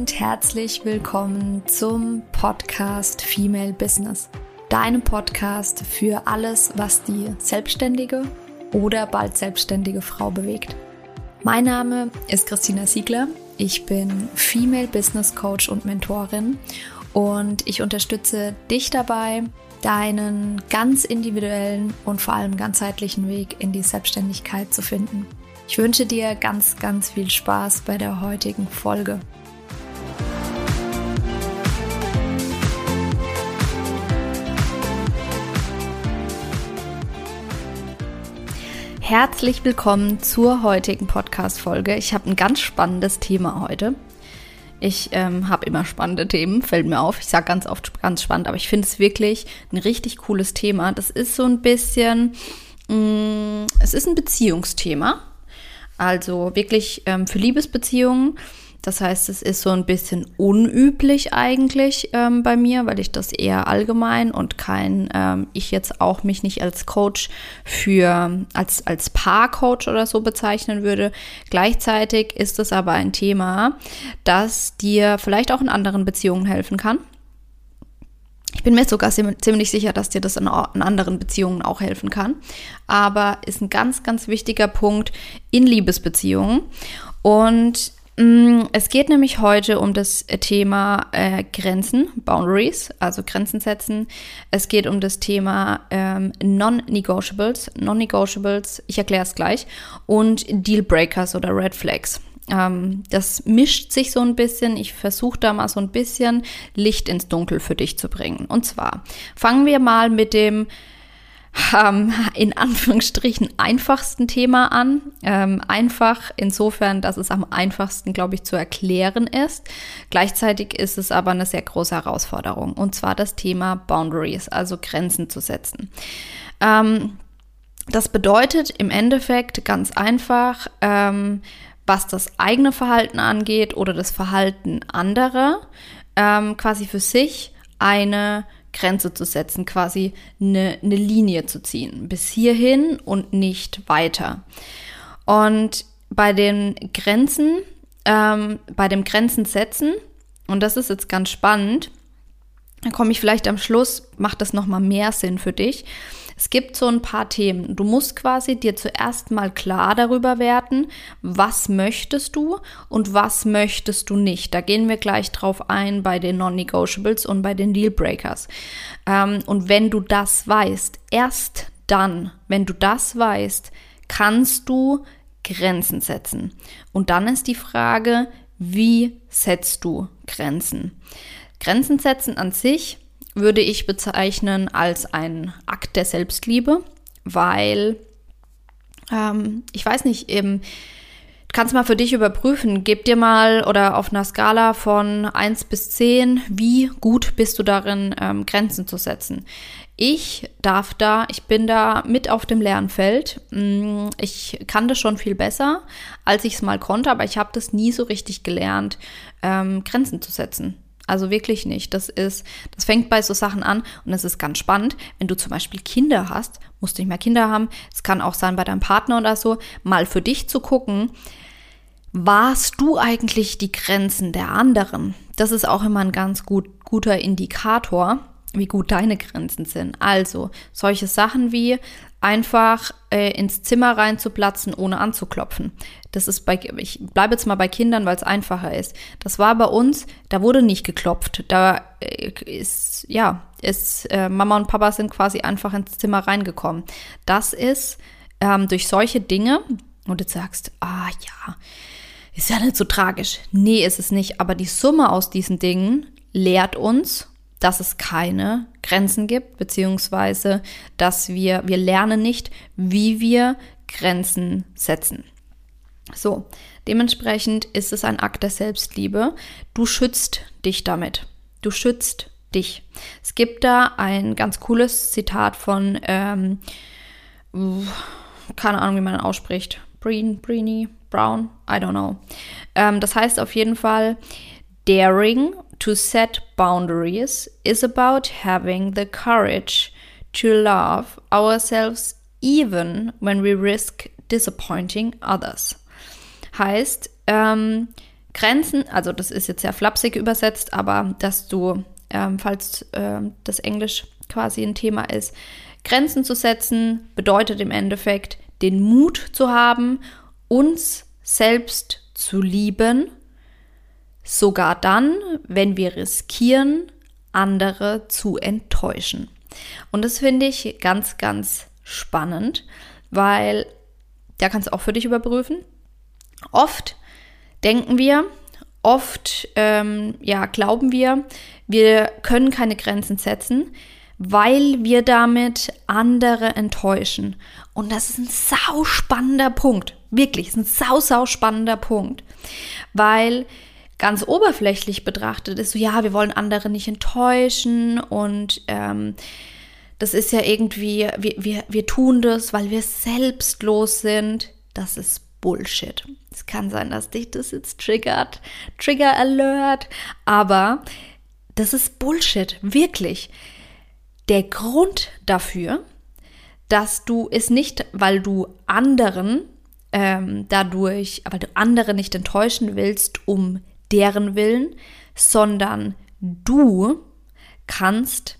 und herzlich willkommen zum Podcast Female Business. Deinem Podcast für alles, was die selbstständige oder bald selbstständige Frau bewegt. Mein Name ist Christina Siegler. Ich bin Female Business Coach und Mentorin und ich unterstütze dich dabei, deinen ganz individuellen und vor allem ganzheitlichen Weg in die Selbstständigkeit zu finden. Ich wünsche dir ganz, ganz viel Spaß bei der heutigen Folge. Herzlich willkommen zur heutigen Podcast-Folge. Ich habe ein ganz spannendes Thema heute. Ich ähm, habe immer spannende Themen, fällt mir auf. Ich sage ganz oft ganz spannend, aber ich finde es wirklich ein richtig cooles Thema. Das ist so ein bisschen, mh, mm, es ist ein Beziehungsthema. Also wirklich ähm, für Liebesbeziehungen. Das heißt, es ist so ein bisschen unüblich eigentlich ähm, bei mir, weil ich das eher allgemein und kein, ähm, ich jetzt auch mich nicht als Coach für, als, als Paarcoach oder so bezeichnen würde. Gleichzeitig ist es aber ein Thema, das dir vielleicht auch in anderen Beziehungen helfen kann. Ich bin mir sogar ziemlich sicher, dass dir das in, anderen Beziehungen auch helfen kann. Aber ist ein ganz, ganz wichtiger Punkt in Liebesbeziehungen. Und es geht nämlich heute um das Thema äh, Grenzen, Boundaries, also Grenzen setzen. Es geht um das Thema ähm, Non-Negotiables, Non-Negotiables, ich erkläre es gleich, und Dealbreakers oder Red Flags. Ähm, das mischt sich so ein bisschen. Ich versuche da mal so ein bisschen Licht ins Dunkel für dich zu bringen. Und zwar fangen wir mal mit dem ähm, in Anführungsstrichen einfachsten Thema an. Ähm, einfach insofern, dass es am einfachsten, glaube ich, zu erklären ist. Gleichzeitig ist es aber eine sehr große Herausforderung. Und zwar das Thema Boundaries, also Grenzen zu setzen. Ähm, das bedeutet im Endeffekt ganz einfach, ähm, was das eigene Verhalten angeht oder das Verhalten anderer, ähm, quasi für sich eine Grenze zu setzen, quasi eine, eine Linie zu ziehen. Bis hierhin und nicht weiter. Und bei den Grenzen, ähm, bei dem Grenzen setzen, und das ist jetzt ganz spannend, da komme ich vielleicht am Schluss, macht das nochmal mehr Sinn für dich. Es gibt so ein paar Themen. Du musst quasi dir zuerst mal klar darüber werden, was möchtest du und was möchtest du nicht. Da gehen wir gleich drauf ein bei den Non-Negotiables und bei den Dealbreakers. Ähm, und wenn du das weißt, erst dann, wenn du das weißt, kannst du Grenzen setzen. Und dann ist die Frage, wie setzt du Grenzen? Grenzen setzen an sich würde ich bezeichnen als ein Akt der Selbstliebe, weil ähm, ich weiß nicht, eben, kannst mal für dich überprüfen, gib dir mal oder auf einer Skala von 1 bis 10, wie gut bist du darin, ähm, Grenzen zu setzen. Ich darf da, ich bin da mit auf dem Lernfeld. Mm, ich kann das schon viel besser, als ich es mal konnte, aber ich habe das nie so richtig gelernt, ähm, Grenzen zu setzen. Also wirklich nicht. Das ist, das fängt bei so Sachen an und es ist ganz spannend, wenn du zum Beispiel Kinder hast, musst du nicht mehr Kinder haben, es kann auch sein bei deinem Partner oder so, mal für dich zu gucken, warst du eigentlich die Grenzen der anderen? Das ist auch immer ein ganz gut, guter Indikator, wie gut deine Grenzen sind. Also solche Sachen wie einfach äh, ins Zimmer reinzuplatzen, ohne anzuklopfen. Das ist bei, ich bleibe jetzt mal bei Kindern, weil es einfacher ist. Das war bei uns, da wurde nicht geklopft. Da äh, ist, ja, ist, äh, Mama und Papa sind quasi einfach ins Zimmer reingekommen. Das ist ähm, durch solche Dinge, und du sagst, ah ja, ist ja nicht so tragisch. Nee, ist es nicht. Aber die Summe aus diesen Dingen lehrt uns, dass es keine Grenzen gibt, beziehungsweise dass wir, wir lernen nicht, wie wir Grenzen setzen. So, dementsprechend ist es ein Akt der Selbstliebe. Du schützt dich damit. Du schützt dich. Es gibt da ein ganz cooles Zitat von, ähm, keine Ahnung, wie man ausspricht. Breen, Breeny, Brown, I don't know. Ähm, das heißt auf jeden Fall, daring to set boundaries is about having the courage to love ourselves even when we risk disappointing others. Heißt, ähm, Grenzen, also das ist jetzt sehr flapsig übersetzt, aber dass du, ähm, falls äh, das Englisch quasi ein Thema ist, Grenzen zu setzen, bedeutet im Endeffekt, den Mut zu haben, uns selbst zu lieben, sogar dann, wenn wir riskieren, andere zu enttäuschen. Und das finde ich ganz, ganz spannend, weil da kannst du auch für dich überprüfen. Oft denken wir, oft ähm, ja, glauben wir, wir können keine Grenzen setzen, weil wir damit andere enttäuschen. Und das ist ein sau spannender Punkt. Wirklich, ist ein sau, sau spannender Punkt. Weil ganz oberflächlich betrachtet ist so, ja, wir wollen andere nicht enttäuschen und ähm, das ist ja irgendwie, wir, wir, wir tun das, weil wir selbstlos sind. Das ist Bullshit. Es kann sein, dass dich das jetzt triggert. Trigger Alert. Aber das ist Bullshit. Wirklich. Der Grund dafür, dass du es nicht, weil du anderen ähm, dadurch, weil du andere nicht enttäuschen willst, um deren Willen, sondern du kannst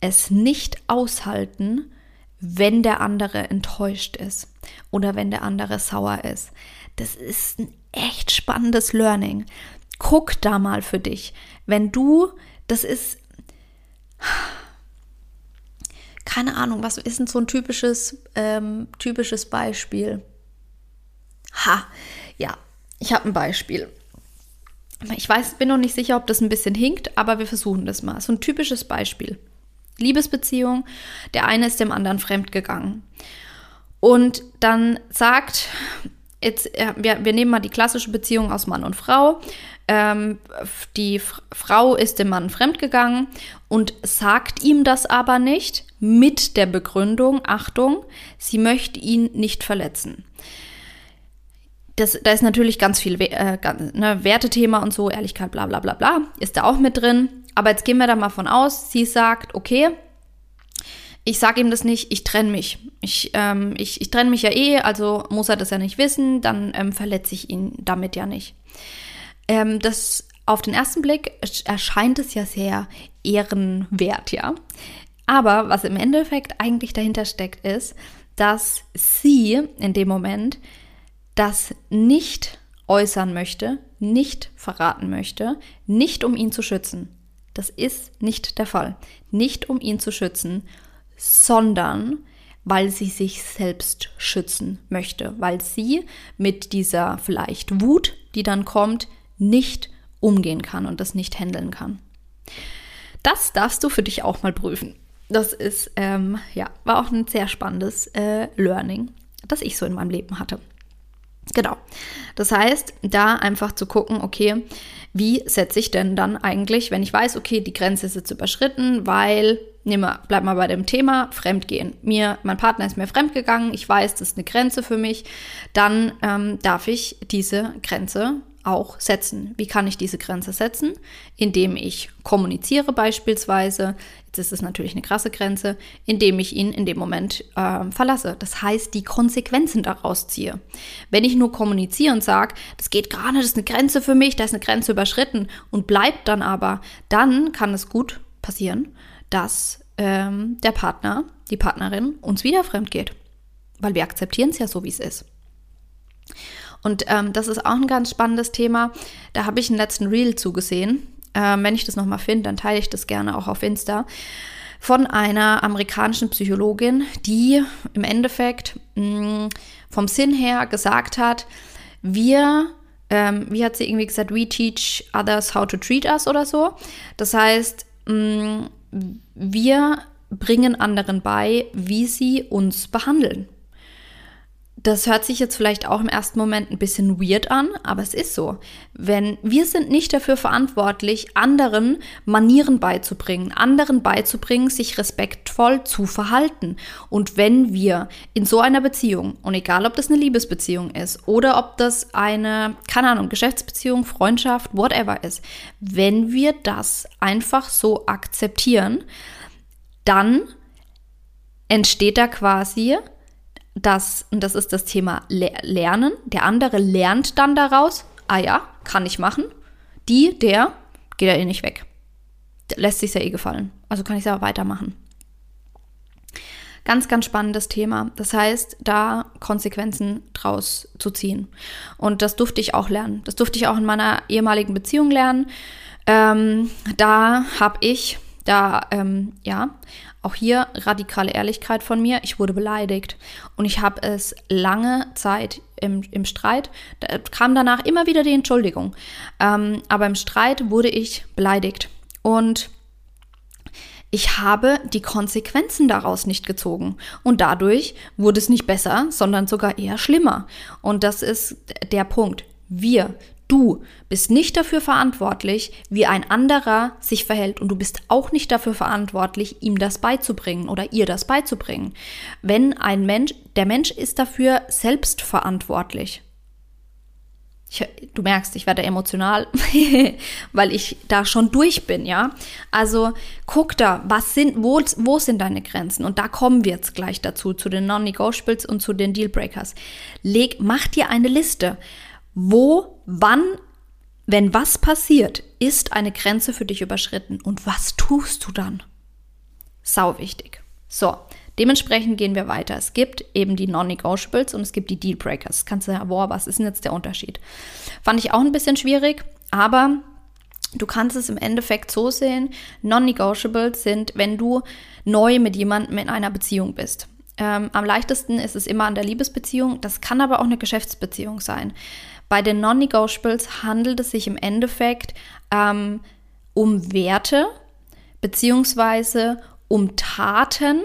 es nicht aushalten, wenn der andere enttäuscht ist oder wenn der andere sauer ist. Das ist ein echt spannendes Learning. Guck da mal für dich. Wenn du, das ist, keine Ahnung, was ist denn so ein typisches, ähm, typisches Beispiel? Ha, ja, ich habe ein Beispiel. Ich weiß, bin noch nicht sicher, ob das ein bisschen hinkt, aber wir versuchen das mal. So ein typisches Beispiel. Liebesbeziehung, der eine ist dem anderen fremdgegangen. Und dann sagt, jetzt, wir, wir nehmen mal die klassische Beziehung aus Mann und Frau. Ähm, die F Frau ist dem Mann fremdgegangen und sagt ihm das aber nicht mit der Begründung, Achtung, sie möchte ihn nicht verletzen. Das, da ist natürlich ganz viel äh, ne, Wertethema und so, Ehrlichkeit, bla bla bla bla, ist da auch mit drin. Aber jetzt gehen wir da mal von aus, sie sagt, okay, ich sage ihm das nicht, ich trenne mich. Ich, ähm, ich, ich trenne mich ja eh, also muss er das ja nicht wissen, dann ähm, verletze ich ihn damit ja nicht. Ähm, das auf den ersten Blick erscheint es ja sehr ehrenwert, ja. Aber was im Endeffekt eigentlich dahinter steckt, ist, dass sie in dem Moment das nicht äußern möchte, nicht verraten möchte, nicht um ihn zu schützen. Das ist nicht der Fall. Nicht um ihn zu schützen, sondern weil sie sich selbst schützen möchte, weil sie mit dieser vielleicht Wut, die dann kommt, nicht umgehen kann und das nicht handeln kann. Das darfst du für dich auch mal prüfen. Das ist, ähm, ja, war auch ein sehr spannendes äh, Learning, das ich so in meinem Leben hatte. Genau. Das heißt, da einfach zu gucken, okay, wie setze ich denn dann eigentlich, wenn ich weiß, okay, die Grenze ist jetzt überschritten, weil, nehmen wir, bleib mal bei dem Thema, Fremdgehen. Mir, mein Partner ist mir fremdgegangen, ich weiß, das ist eine Grenze für mich, dann ähm, darf ich diese Grenze auch setzen. Wie kann ich diese Grenze setzen? Indem ich kommuniziere beispielsweise, jetzt ist es natürlich eine krasse Grenze, indem ich ihn in dem Moment äh, verlasse. Das heißt, die Konsequenzen daraus ziehe. Wenn ich nur kommuniziere und sage, das geht gar nicht, das ist eine Grenze für mich, da ist eine Grenze überschritten und bleibt dann aber, dann kann es gut passieren, dass ähm, der Partner, die Partnerin uns wieder fremd geht. Weil wir akzeptieren es ja so, wie es ist. Und ähm, das ist auch ein ganz spannendes Thema. Da habe ich einen letzten Reel zugesehen. Ähm, wenn ich das nochmal finde, dann teile ich das gerne auch auf Insta. Von einer amerikanischen Psychologin, die im Endeffekt mh, mm, vom Sinn her gesagt hat, wir ähm, wie hat sie irgendwie gesagt, we teach others how to treat us oder so. Das heißt, mh, mm, wir bringen anderen bei, wie sie uns behandeln. Das hört sich jetzt vielleicht auch im ersten Moment ein bisschen weird an, aber es ist so. Wenn wir sind nicht dafür verantwortlich, anderen Manieren beizubringen, anderen beizubringen, sich respektvoll zu verhalten. Und wenn wir in so einer Beziehung, und egal ob das eine Liebesbeziehung ist oder ob das eine, keine Ahnung, Geschäftsbeziehung, Freundschaft, whatever ist, wenn wir das einfach so akzeptieren, dann entsteht da quasi das, und das ist das Thema Lernen, der andere lernt dann daraus, ah ja, kann ich machen. Die, der, geht ja eh nicht weg. Lässt sich ja eh gefallen. Also kann ich es aber weitermachen. Ganz, ganz spannendes Thema. Das heißt, da Konsequenzen draus zu ziehen. Und das durfte ich auch lernen. Das durfte ich auch in meiner ehemaligen Beziehung lernen. Ähm, da habe ich, da, ähm, ja, auch hier radikale Ehrlichkeit von mir. Ich wurde beleidigt und ich habe es lange Zeit im, im Streit, da kam danach immer wieder die Entschuldigung. Ähm, aber im Streit wurde ich beleidigt. Und ich habe die Konsequenzen daraus nicht gezogen. Und dadurch wurde es nicht besser, sondern sogar eher schlimmer. Und das ist der Punkt. Wir, du bist nicht dafür verantwortlich, wie ein anderer sich verhält. Und du bist auch nicht dafür verantwortlich, ihm das beizubringen oder ihr das beizubringen. Wenn ein Mensch, der Mensch ist dafür selbst verantwortlich. Ich, du merkst, ich werde emotional, weil ich da schon durch bin, ja. Also guck da, was sind, wo, wo sind deine Grenzen? Und da kommen wir jetzt gleich dazu, zu den Non-Negotiables und zu den Dealbreakers. Leg, mach dir eine Liste. Wo, wann, wenn was passiert, ist eine Grenze für dich überschritten und was tust du dann? Sau wichtig. So, Dementsprechend gehen wir weiter. Es gibt eben die Non-Negotiables und es gibt die Dealbreakers. Kannst du ja, boah, was ist denn jetzt der Unterschied? Fand ich auch ein bisschen schwierig, aber du kannst es im Endeffekt so sehen. Non-Negotiables sind, wenn du neu mit jemandem in einer Beziehung bist. Ähm, am leichtesten ist es immer an der Liebesbeziehung. Das kann aber auch eine Geschäftsbeziehung sein. Bei den Non-Negotiables handelt es sich im Endeffekt ähm, um Werte beziehungsweise um Taten,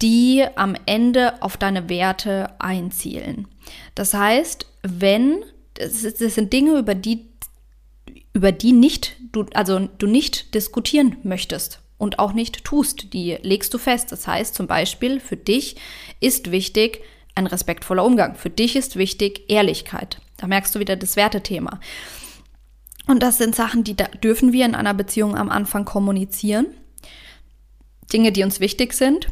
die am Ende auf deine Werte einzielen. Das heißt, wenn, das, sind Dinge, über die, über die nicht, du, also du nicht diskutieren möchtest und auch nicht tust, die legst du fest. Das heißt zum Beispiel, für dich ist wichtig ein respektvoller Umgang. Für dich ist wichtig Ehrlichkeit. Da merkst du wieder das Wertethema. Und das sind Sachen, die dürfen wir in einer Beziehung am Anfang kommunizieren. Dinge, die uns wichtig sind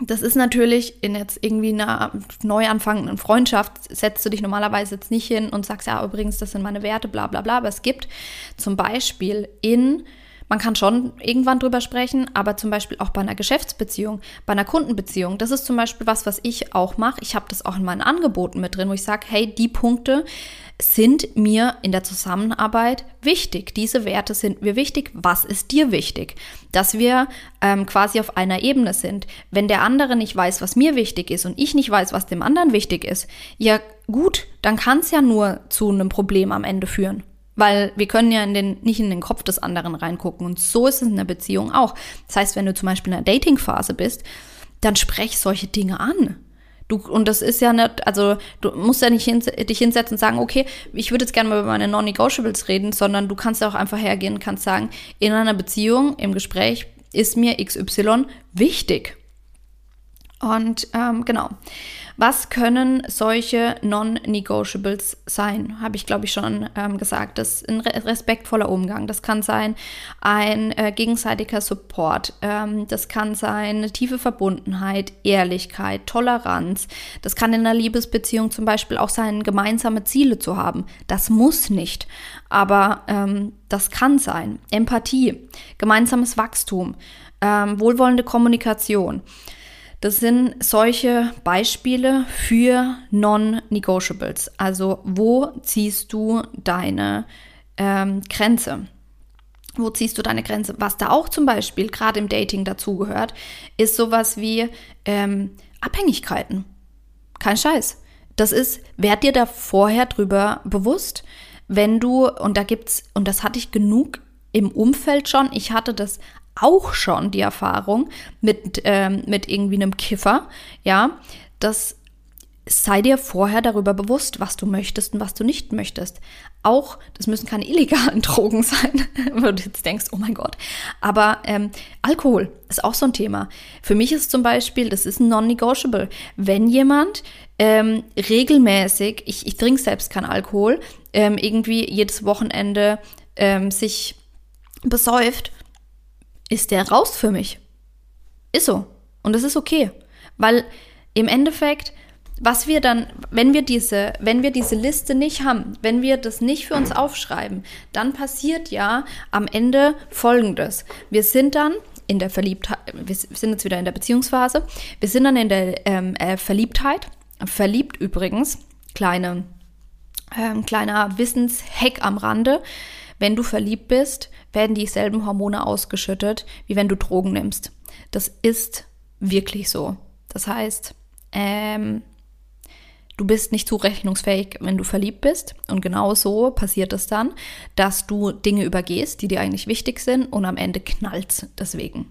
das ist natürlich in jetzt irgendwie einer neu anfangenden Freundschaft, setzt du dich normalerweise jetzt nicht hin und sagst, ja, übrigens, das sind meine Werte, bla bla bla. Aber es gibt zum Beispiel in, man kann schon irgendwann drüber sprechen, aber zum Beispiel auch bei einer Geschäftsbeziehung, bei einer Kundenbeziehung, das ist zum Beispiel was, was ich auch mache. Ich habe das auch in meinen Angeboten mit drin, wo ich sage, hey, die Punkte, sind mir in der Zusammenarbeit wichtig. Diese Werte sind mir wichtig. Was ist dir wichtig? Dass wir ähm, quasi auf einer Ebene sind. Wenn der andere nicht weiß, was mir wichtig ist und ich nicht weiß, was dem anderen wichtig ist, ja gut, dann kann es ja nur zu einem Problem am Ende führen. Weil wir können ja in den, nicht in den Kopf des anderen reingucken. Und so ist es in der Beziehung auch. Das heißt, wenn du zum Beispiel in einer Dating-Phase bist, dann sprech solche Dinge an. Du, und das ist ja nicht, also du musst ja nicht hin, dich hinsetzen und sagen, okay, ich würde jetzt gerne mal über meine Non-Negotiables reden, sondern du kannst ja auch einfach hergehen und kannst sagen, in einer Beziehung, im Gespräch ist mir XY wichtig. Und ähm, genau. Was können solche Non-Negotiables sein? Habe ich, glaube ich, schon ähm, gesagt. Das ist ein respektvoller Umgang. Das kann sein ein äh, gegenseitiger Support. Ähm, das kann sein eine tiefe Verbundenheit, Ehrlichkeit, Toleranz. Das kann in einer Liebesbeziehung zum Beispiel auch sein, gemeinsame Ziele zu haben. Das muss nicht, aber ähm, das kann sein. Empathie, gemeinsames Wachstum, ähm, wohlwollende Kommunikation. Das sind solche Beispiele für Non-Negotiables. Also wo ziehst du deine ähm, Grenze? Wo ziehst du deine Grenze? Was da auch zum Beispiel gerade im Dating dazugehört, ist sowas wie ähm, Abhängigkeiten. Kein Scheiß. Das ist, werd dir da vorher drüber bewusst, wenn du, und da gibt's, und das hatte ich genug im Umfeld schon, ich hatte das auch schon die Erfahrung mit, ähm, mit irgendwie einem Kiffer, ja, das sei dir vorher darüber bewusst, was du möchtest und was du nicht möchtest. Auch, das müssen keine illegalen Drogen sein, wo du jetzt denkst, oh mein Gott. Aber ähm, Alkohol ist auch so ein Thema. Für mich ist zum Beispiel, das ist Non-Negotiable. Wenn jemand ähm, regelmäßig, ich, ich trinke selbst keinen Alkohol, ähm, irgendwie jedes Wochenende ähm, sich besäuft ist der raus für mich. Ist so. Und das ist okay. Weil im Endeffekt, was wir dann, wenn wir diese, wenn wir diese Liste nicht haben, wenn wir das nicht für uns aufschreiben, dann passiert ja am Ende Folgendes. Wir sind dann in der Verliebtheit, wir sind jetzt wieder in der Beziehungsphase, wir sind dann in der ähm, äh, Verliebtheit, verliebt übrigens, kleine, ähm, kleiner Wissenshack am Rande, wenn du verliebt bist, werden dieselben Hormone ausgeschüttet, wie wenn du Drogen nimmst. Das ist wirklich so. Das heißt, ähm, du bist nicht zurechnungsfähig, wenn du verliebt bist. Und genau so passiert es dann, dass du Dinge übergehst, die dir eigentlich wichtig sind und am Ende knallt deswegen.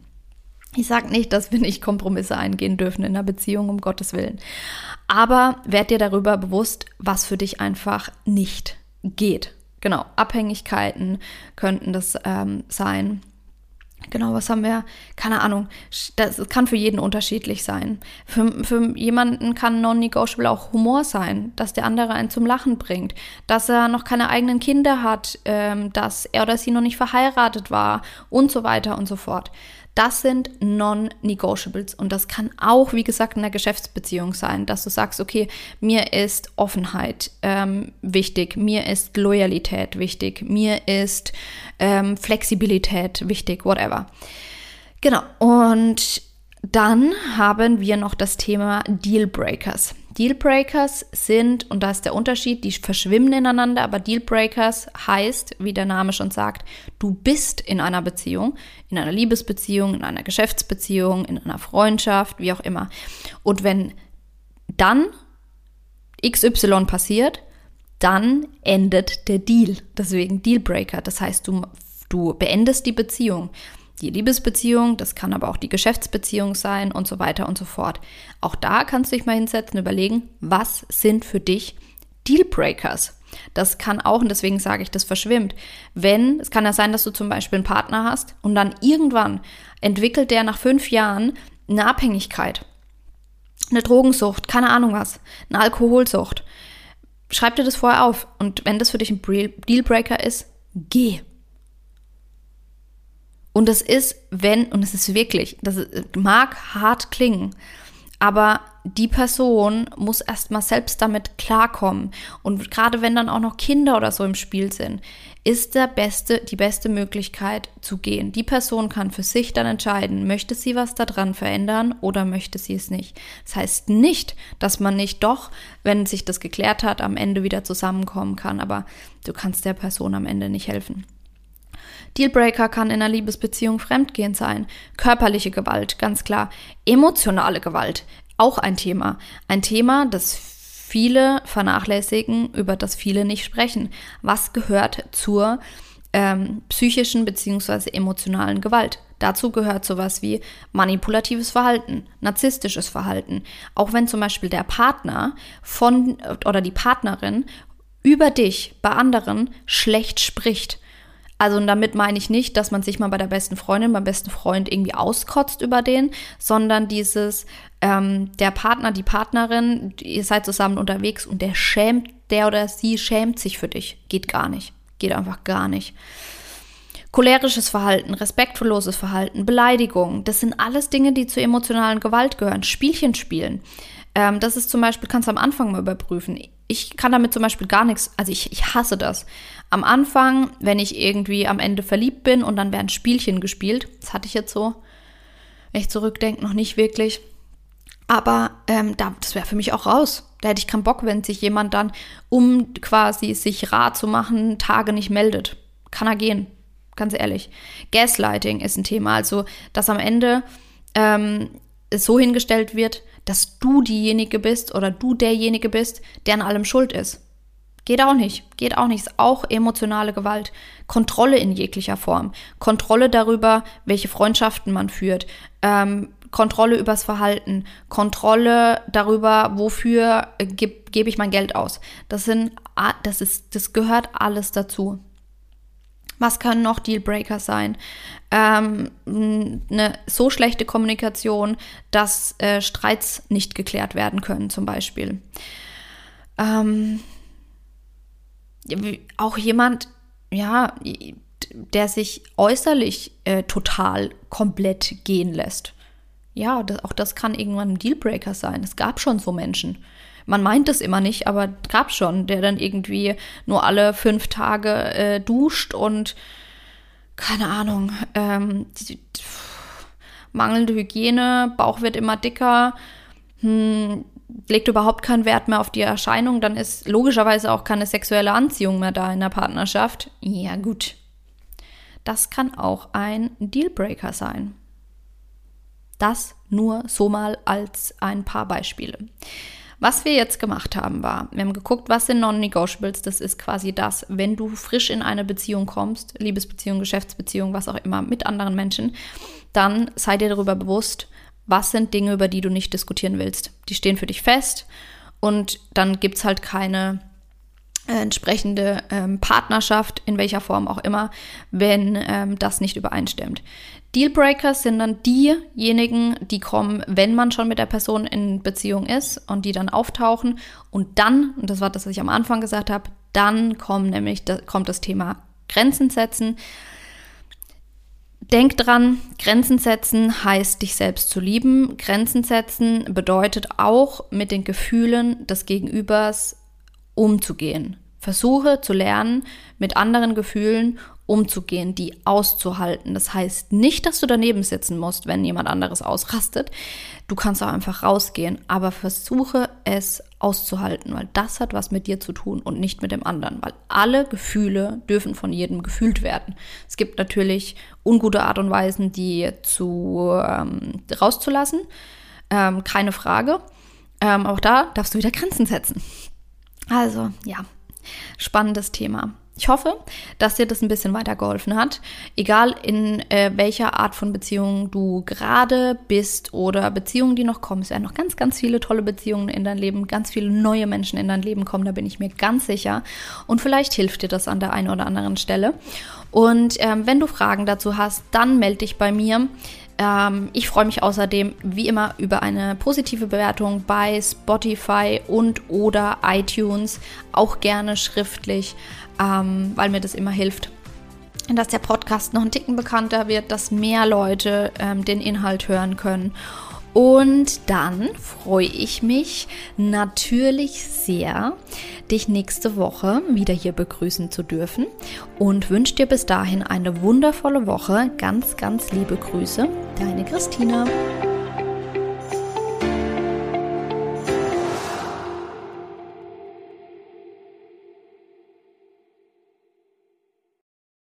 Ich sage nicht, dass wir nicht Kompromisse eingehen dürfen in einer Beziehung, um Gottes Willen. Aber werd dir darüber bewusst, was für dich einfach nicht geht. Genau, Abhängigkeiten könnten das ähm, sein. Genau, was haben wir? Keine Ahnung. Das kann für jeden unterschiedlich sein. Für, für jemanden kann non-negotiable auch Humor sein, dass der andere einen zum Lachen bringt, dass er noch keine eigenen Kinder hat, ähm, dass er oder sie noch nicht verheiratet war und so weiter und so fort. Das sind Non-Negotiables und das kann auch, wie gesagt, in einer Geschäftsbeziehung sein, dass du sagst, okay, mir ist Offenheit ähm, wichtig, mir ist Loyalität wichtig, mir ist ähm, Flexibilität wichtig, whatever. Genau, und dann haben wir noch das Thema Dealbreakers. Dealbreakers sind, und da ist der Unterschied, die verschwimmen ineinander, aber Dealbreakers heißt, wie der Name schon sagt, du bist in einer Beziehung, in einer Liebesbeziehung, in einer Geschäftsbeziehung, in einer Freundschaft, wie auch immer. Und wenn dann XY passiert, dann endet der Deal. Deswegen Dealbreaker. Das heißt, du, du beendest die Beziehung die Liebesbeziehung, das kann aber auch die Geschäftsbeziehung sein und so weiter und so fort. Auch da kannst du dich mal hinsetzen überlegen, was sind für dich Dealbreakers? Das kann auch, und deswegen sage ich, das verschwimmt. Wenn, es kann ja sein, dass du zum Beispiel einen Partner hast und dann irgendwann entwickelt der nach fünf Jahren eine Abhängigkeit, eine Drogensucht, keine Ahnung was, eine Alkoholsucht. Schreib dir das vorher auf und wenn das für dich ein Dealbreaker ist, geh. Und es ist, wenn, und es ist wirklich, das mag hart klingen, aber die Person muss erstmal selbst damit klarkommen. Und gerade wenn dann auch noch Kinder oder so im Spiel sind, ist der beste, die beste Möglichkeit zu gehen. Die Person kann für sich dann entscheiden, möchte sie was daran verändern oder möchte sie es nicht. Das heißt nicht, dass man nicht doch, wenn sich das geklärt hat, am Ende wieder zusammenkommen kann, aber du kannst der Person am Ende nicht helfen. Dealbreaker kann in einer Liebesbeziehung Fremdgehen sein. Körperliche Gewalt, ganz klar. Emotionale Gewalt, auch ein Thema. Ein Thema, das viele vernachlässigen, über das viele nicht sprechen. Was gehört zur ähm, psychischen bzw. emotionalen Gewalt? Dazu gehört sowas wie manipulatives Verhalten, narzisstisches Verhalten. Auch wenn zum Beispiel der Partner von oder die Partnerin über dich bei anderen schlecht spricht also und damit meine ich nicht, dass man sich mal bei der besten Freundin, beim besten Freund irgendwie auskotzt über den, sondern dieses, ähm, der Partner, die Partnerin, ihr seid zusammen unterwegs und der schämt, der oder sie schämt sich für dich. Geht gar nicht. Geht einfach gar nicht. Cholerisches Verhalten, respektloses Verhalten, Beleidigung, das sind alles Dinge, die zur emotionalen Gewalt gehören. Spielchen spielen. Ähm, das ist zum Beispiel, kannst du am Anfang mal überprüfen. Ich kann damit zum Beispiel gar nichts, also ich, ich hasse das. Am Anfang, wenn ich irgendwie am Ende verliebt bin und dann werden Spielchen gespielt, das hatte ich jetzt so, wenn ich zurückdenke, noch nicht wirklich. Aber ähm, da, das wäre für mich auch raus. Da hätte ich keinen Bock, wenn sich jemand dann, um quasi sich rar zu machen, Tage nicht meldet. Kann er gehen, ganz ehrlich. Gaslighting ist ein Thema, also dass am Ende ähm, es so hingestellt wird, dass du diejenige bist oder du derjenige bist, der an allem schuld ist. Geht auch nicht. Geht auch nicht. Ist auch emotionale Gewalt. Kontrolle in jeglicher Form. Kontrolle darüber, welche Freundschaften man führt. Ähm, Kontrolle übers Verhalten. Kontrolle darüber, wofür gebe geb ich mein Geld aus. Das sind, das ist, das gehört alles dazu. Was können noch Dealbreaker sein? Ähm, eine so schlechte Kommunikation, dass äh, Streits nicht geklärt werden können, zum Beispiel. Ähm, auch jemand, ja, der sich äußerlich äh, total komplett gehen lässt. Ja, das, auch das kann irgendwann ein Dealbreaker sein. Es gab schon so Menschen. Man meint es immer nicht, aber gab schon, der dann irgendwie nur alle fünf Tage äh, duscht und keine Ahnung, ähm, die, mangelnde Hygiene, Bauch wird immer dicker, hm, legt überhaupt keinen Wert mehr auf die Erscheinung, dann ist logischerweise auch keine sexuelle Anziehung mehr da in der Partnerschaft. Ja, gut. Das kann auch ein Dealbreaker sein. Das nur so mal als ein paar Beispiele. Was wir jetzt gemacht haben, war, wir haben geguckt, was sind Non-Negotiables. Das ist quasi das, wenn du frisch in eine Beziehung kommst, Liebesbeziehung, Geschäftsbeziehung, was auch immer, mit anderen Menschen, dann sei dir darüber bewusst, was sind Dinge, über die du nicht diskutieren willst. Die stehen für dich fest und dann gibt es halt keine äh, entsprechende ähm, Partnerschaft, in welcher Form auch immer, wenn ähm, das nicht übereinstimmt. Dealbreakers sind dann diejenigen, die kommen, wenn man schon mit der Person in Beziehung ist und die dann auftauchen. Und dann, und das war das, was ich am Anfang gesagt habe, dann kommt nämlich da kommt das Thema Grenzen setzen. Denk dran, Grenzen setzen heißt, dich selbst zu lieben. Grenzen setzen bedeutet auch, mit den Gefühlen des Gegenübers umzugehen. Versuche zu lernen, mit anderen Gefühlen umzugehen, die auszuhalten. Das heißt nicht, dass du daneben sitzen musst, wenn jemand anderes ausrastet. Du kannst auch einfach rausgehen, aber versuche es auszuhalten, weil das hat was mit dir zu tun und nicht mit dem anderen, weil alle Gefühle dürfen von jedem gefühlt werden. Es gibt natürlich ungute Art und Weisen, die zu ähm, rauszulassen, ähm, keine Frage. Ähm, auch da darfst du wieder Grenzen setzen. Also ja, spannendes Thema. Ich hoffe, dass dir das ein bisschen weitergeholfen hat. Egal in äh, welcher Art von Beziehung du gerade bist oder Beziehungen, die noch kommen. Es werden noch ganz, ganz viele tolle Beziehungen in dein Leben, ganz viele neue Menschen in dein Leben kommen, da bin ich mir ganz sicher. Und vielleicht hilft dir das an der einen oder anderen Stelle. Und ähm, wenn du Fragen dazu hast, dann melde dich bei mir. Ähm, ich freue mich außerdem wie immer über eine positive Bewertung bei Spotify und oder iTunes, auch gerne schriftlich, ähm, weil mir das immer hilft, dass der Podcast noch ein Ticken bekannter wird, dass mehr Leute ähm, den Inhalt hören können. Und dann freue ich mich natürlich sehr, dich nächste Woche wieder hier begrüßen zu dürfen und wünsche dir bis dahin eine wundervolle Woche. Ganz, ganz liebe Grüße, deine Christina.